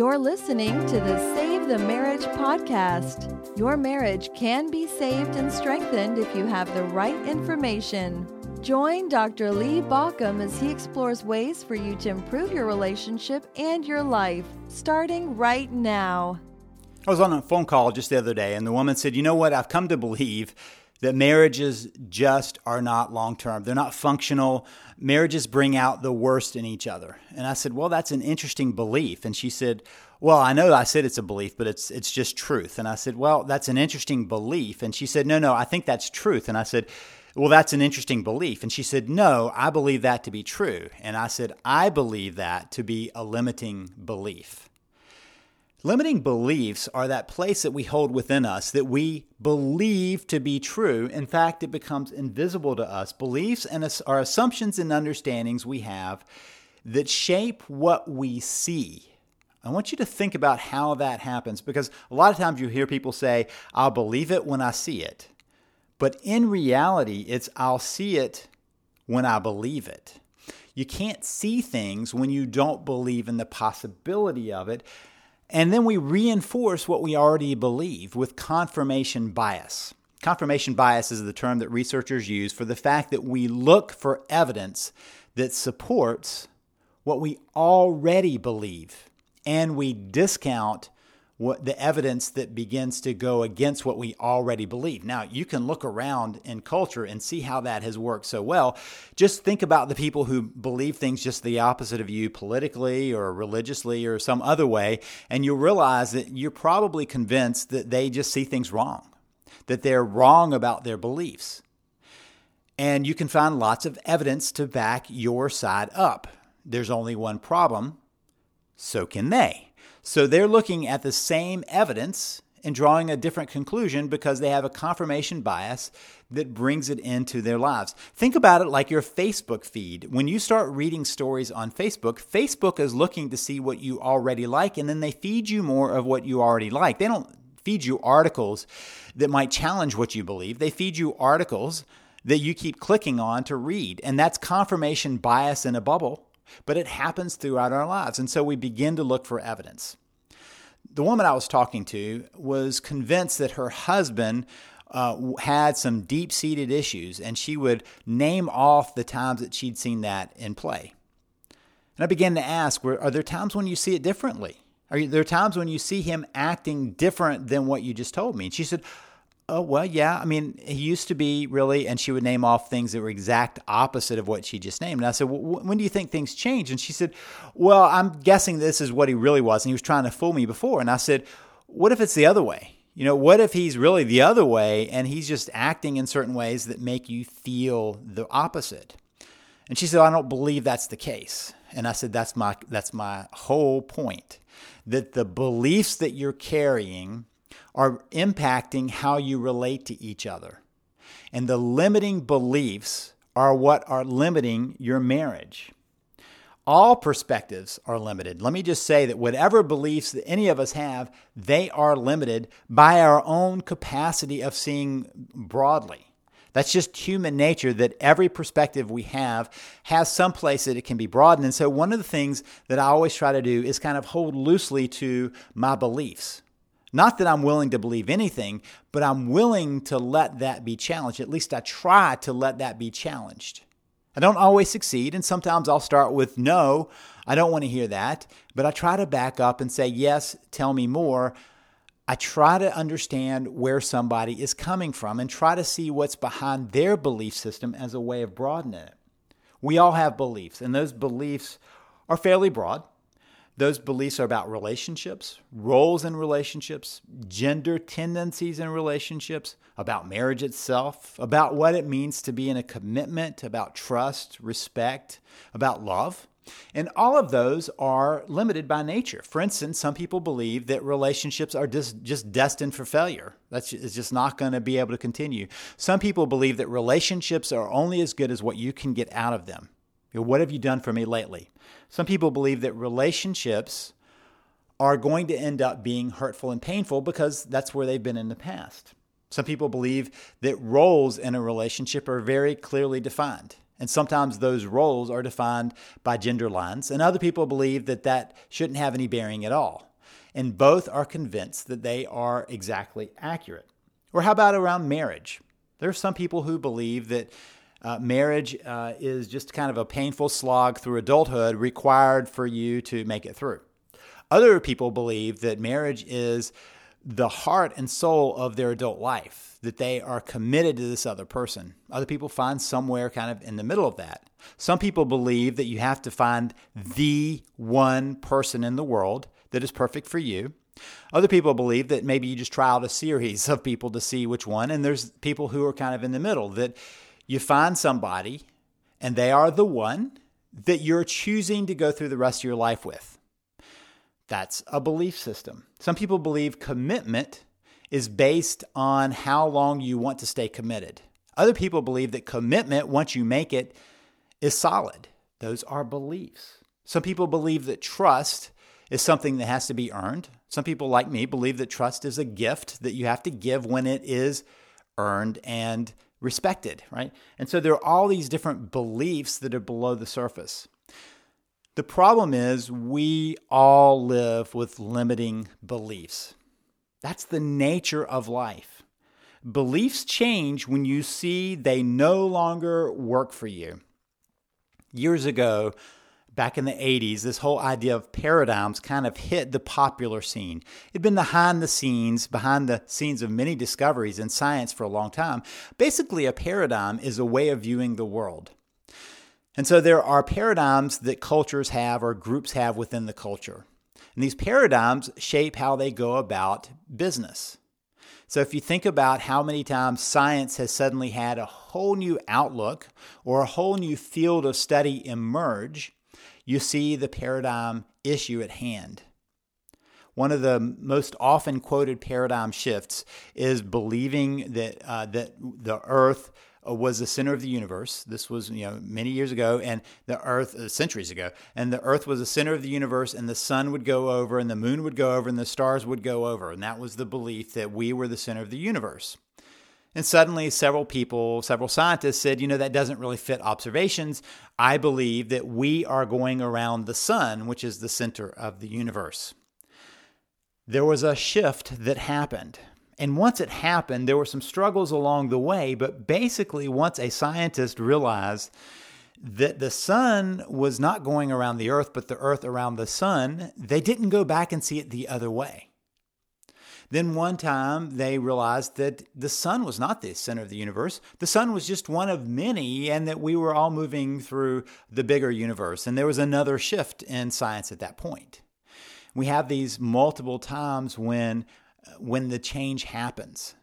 You're listening to the Save the Marriage podcast. Your marriage can be saved and strengthened if you have the right information. Join Dr. Lee Baucom as he explores ways for you to improve your relationship and your life, starting right now. I was on a phone call just the other day, and the woman said, You know what? I've come to believe that marriages just are not long term. They're not functional. Marriages bring out the worst in each other. And I said, Well, that's an interesting belief. And she said, Well, I know I said it's a belief, but it's it's just truth. And I said, Well, that's an interesting belief. And she said, No, no, I think that's truth. And I said, well, that's an interesting belief. And she said, No, I believe that to be true. And I said, I believe that to be a limiting belief. Limiting beliefs are that place that we hold within us that we believe to be true. In fact, it becomes invisible to us. Beliefs and are assumptions and understandings we have that shape what we see. I want you to think about how that happens because a lot of times you hear people say, I'll believe it when I see it. But in reality, it's I'll see it when I believe it. You can't see things when you don't believe in the possibility of it. And then we reinforce what we already believe with confirmation bias. Confirmation bias is the term that researchers use for the fact that we look for evidence that supports what we already believe and we discount what the evidence that begins to go against what we already believe. Now, you can look around in culture and see how that has worked so well. Just think about the people who believe things just the opposite of you politically or religiously or some other way, and you'll realize that you're probably convinced that they just see things wrong, that they're wrong about their beliefs. And you can find lots of evidence to back your side up. There's only one problem, so can they. So they're looking at the same evidence and drawing a different conclusion because they have a confirmation bias that brings it into their lives. Think about it like your Facebook feed. When you start reading stories on Facebook, Facebook is looking to see what you already like and then they feed you more of what you already like. They don't feed you articles that might challenge what you believe. They feed you articles that you keep clicking on to read. And that's confirmation bias in a bubble but it happens throughout our lives. And so we begin to look for evidence. The woman I was talking to was convinced that her husband uh, had some deep seated issues, and she would name off the times that she'd seen that in play. And I began to ask, are there times when you see it differently? Are there times when you see him acting different than what you just told me? And she said, Oh, well, yeah. I mean, he used to be really, and she would name off things that were exact opposite of what she just named. And I said, when do you think things change? And she said, Well, I'm guessing this is what he really was. And he was trying to fool me before. And I said, What if it's the other way? You know, what if he's really the other way and he's just acting in certain ways that make you feel the opposite? And she said, I don't believe that's the case. And I said, That's my, that's my whole point that the beliefs that you're carrying are impacting how you relate to each other. And the limiting beliefs are what are limiting your marriage. All perspectives are limited. Let me just say that whatever beliefs that any of us have, they are limited by our own capacity of seeing broadly. That's just human nature that every perspective we have has some place that it can be broadened. And so, one of the things that I always try to do is kind of hold loosely to my beliefs. Not that I'm willing to believe anything, but I'm willing to let that be challenged. At least I try to let that be challenged. I don't always succeed, and sometimes I'll start with no, I don't want to hear that, but I try to back up and say, yes, tell me more. I try to understand where somebody is coming from and try to see what's behind their belief system as a way of broadening it. We all have beliefs, and those beliefs are fairly broad. Those beliefs are about relationships, roles in relationships, gender tendencies in relationships, about marriage itself, about what it means to be in a commitment, about trust, respect, about love. And all of those are limited by nature. For instance, some people believe that relationships are just, just destined for failure. That's it's just not going to be able to continue. Some people believe that relationships are only as good as what you can get out of them. You know, what have you done for me lately? Some people believe that relationships are going to end up being hurtful and painful because that's where they've been in the past. Some people believe that roles in a relationship are very clearly defined. And sometimes those roles are defined by gender lines. And other people believe that that shouldn't have any bearing at all. and both are convinced that they are exactly accurate. Or how about around marriage? There are some people who believe that uh, marriage uh, is just kind of a painful slog through adulthood required for you to make it through. Other people believe that marriage is the heart and soul of their adult life, that they are committed to this other person. Other people find somewhere kind of in the middle of that. Some people believe that you have to find the one person in the world that is perfect for you. Other people believe that maybe you just try out a series of people to see which one. And there's people who are kind of in the middle that you find somebody and they are the one that you're choosing to go through the rest of your life with. That's a belief system. Some people believe commitment is based on how long you want to stay committed. Other people believe that commitment, once you make it, is solid. Those are beliefs. Some people believe that trust is something that has to be earned. Some people, like me, believe that trust is a gift that you have to give when it is earned and respected, right? And so there are all these different beliefs that are below the surface. The problem is we all live with limiting beliefs. That's the nature of life. Beliefs change when you see they no longer work for you. Years ago, back in the 80s, this whole idea of paradigms kind of hit the popular scene. It'd been behind the scenes, behind the scenes of many discoveries in science for a long time. Basically, a paradigm is a way of viewing the world. And so there are paradigms that cultures have or groups have within the culture. And these paradigms shape how they go about business. So if you think about how many times science has suddenly had a whole new outlook or a whole new field of study emerge, you see the paradigm issue at hand. One of the most often quoted paradigm shifts is believing that uh, that the Earth was the center of the universe. This was you know many years ago, and the Earth uh, centuries ago, and the Earth was the center of the universe, and the sun would go over, and the moon would go over, and the stars would go over, and that was the belief that we were the center of the universe. And suddenly, several people, several scientists said, you know, that doesn't really fit observations. I believe that we are going around the sun, which is the center of the universe. There was a shift that happened. And once it happened, there were some struggles along the way. But basically, once a scientist realized that the sun was not going around the earth, but the earth around the sun, they didn't go back and see it the other way. Then one time they realized that the sun was not the center of the universe. The sun was just one of many, and that we were all moving through the bigger universe. And there was another shift in science at that point. We have these multiple times when when the change happens.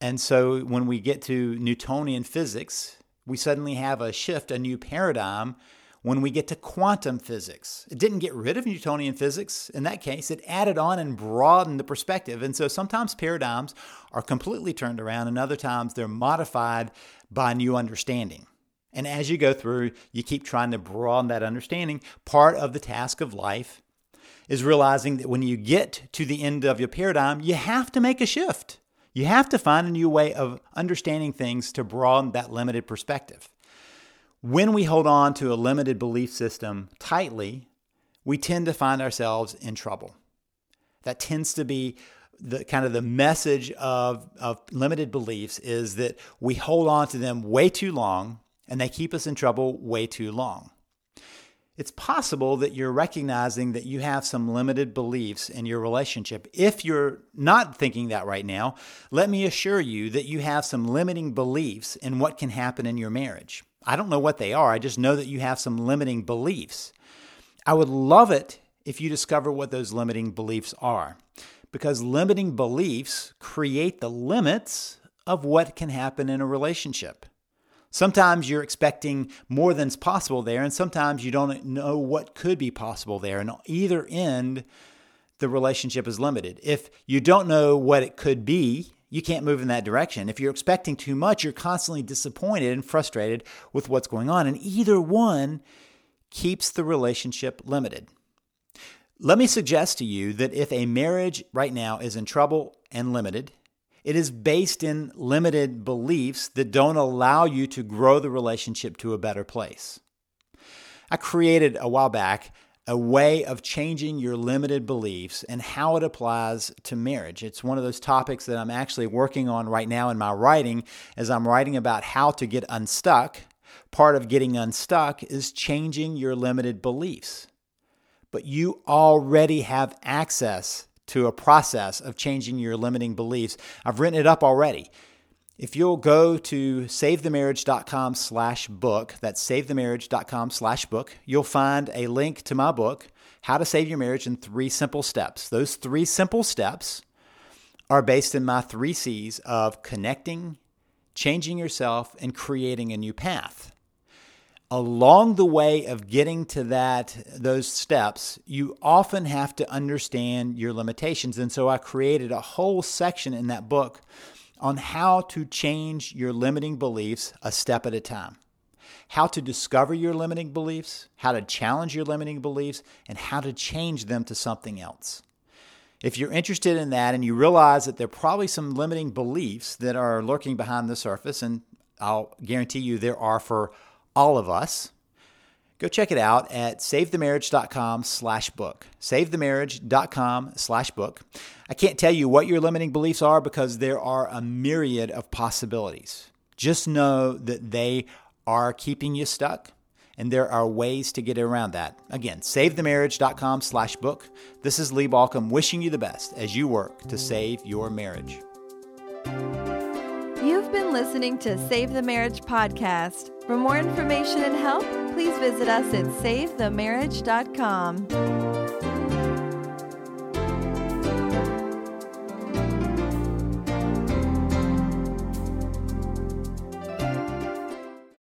And so when we get to Newtonian physics, we suddenly have a shift, a new paradigm when we get to quantum physics. It didn't get rid of Newtonian physics. In that case, it added on and broadened the perspective. And so sometimes paradigms are completely turned around, and other times they're modified by new understanding. And as you go through, you keep trying to broaden that understanding. Part of the task of life is realizing that when you get to the end of your paradigm, you have to make a shift. You have to find a new way of understanding things to broaden that limited perspective. When we hold on to a limited belief system tightly, we tend to find ourselves in trouble. That tends to be the kind of the message of, of limited beliefs is that we hold on to them way too long and they keep us in trouble way too long. It's possible that you're recognizing that you have some limited beliefs in your relationship. If you're not thinking that right now, let me assure you that you have some limiting beliefs in what can happen in your marriage. I don't know what they are. I just know that you have some limiting beliefs. I would love it if you discover what those limiting beliefs are, because limiting beliefs create the limits of what can happen in a relationship. Sometimes you're expecting more than's possible there, and sometimes you don't know what could be possible there. And either end, the relationship is limited. If you don't know what it could be, you can't move in that direction. If you're expecting too much, you're constantly disappointed and frustrated with what's going on. And either one keeps the relationship limited. Let me suggest to you that if a marriage right now is in trouble and limited, it is based in limited beliefs that don't allow you to grow the relationship to a better place. I created a while back a way of changing your limited beliefs and how it applies to marriage. It's one of those topics that I'm actually working on right now in my writing as I'm writing about how to get unstuck. Part of getting unstuck is changing your limited beliefs. But you already have access to a process of changing your limiting beliefs. I've written it up already. If you'll go to savethemarriage.com slash book, that's savethemarriage.com slash book, you'll find a link to my book, How to Save Your Marriage in Three Simple Steps. Those three simple steps are based in my three C's of connecting, changing yourself, and creating a new path. Along the way of getting to that those steps, you often have to understand your limitations. And so I created a whole section in that book on how to change your limiting beliefs a step at a time. How to discover your limiting beliefs, how to challenge your limiting beliefs, and how to change them to something else. If you're interested in that and you realize that there are probably some limiting beliefs that are lurking behind the surface, and I'll guarantee you there are for all of us, go check it out at savethemarriage.com slash book. Savethemarriage.com slash book. I can't tell you what your limiting beliefs are because there are a myriad of possibilities. Just know that they are keeping you stuck and there are ways to get around that. Again savethemarriage.com slash book. This is Lee Baucom wishing you the best as you work to save your marriage. You've been listening to Save the Marriage podcast. For more information and help, please visit us at savethemarriage.com.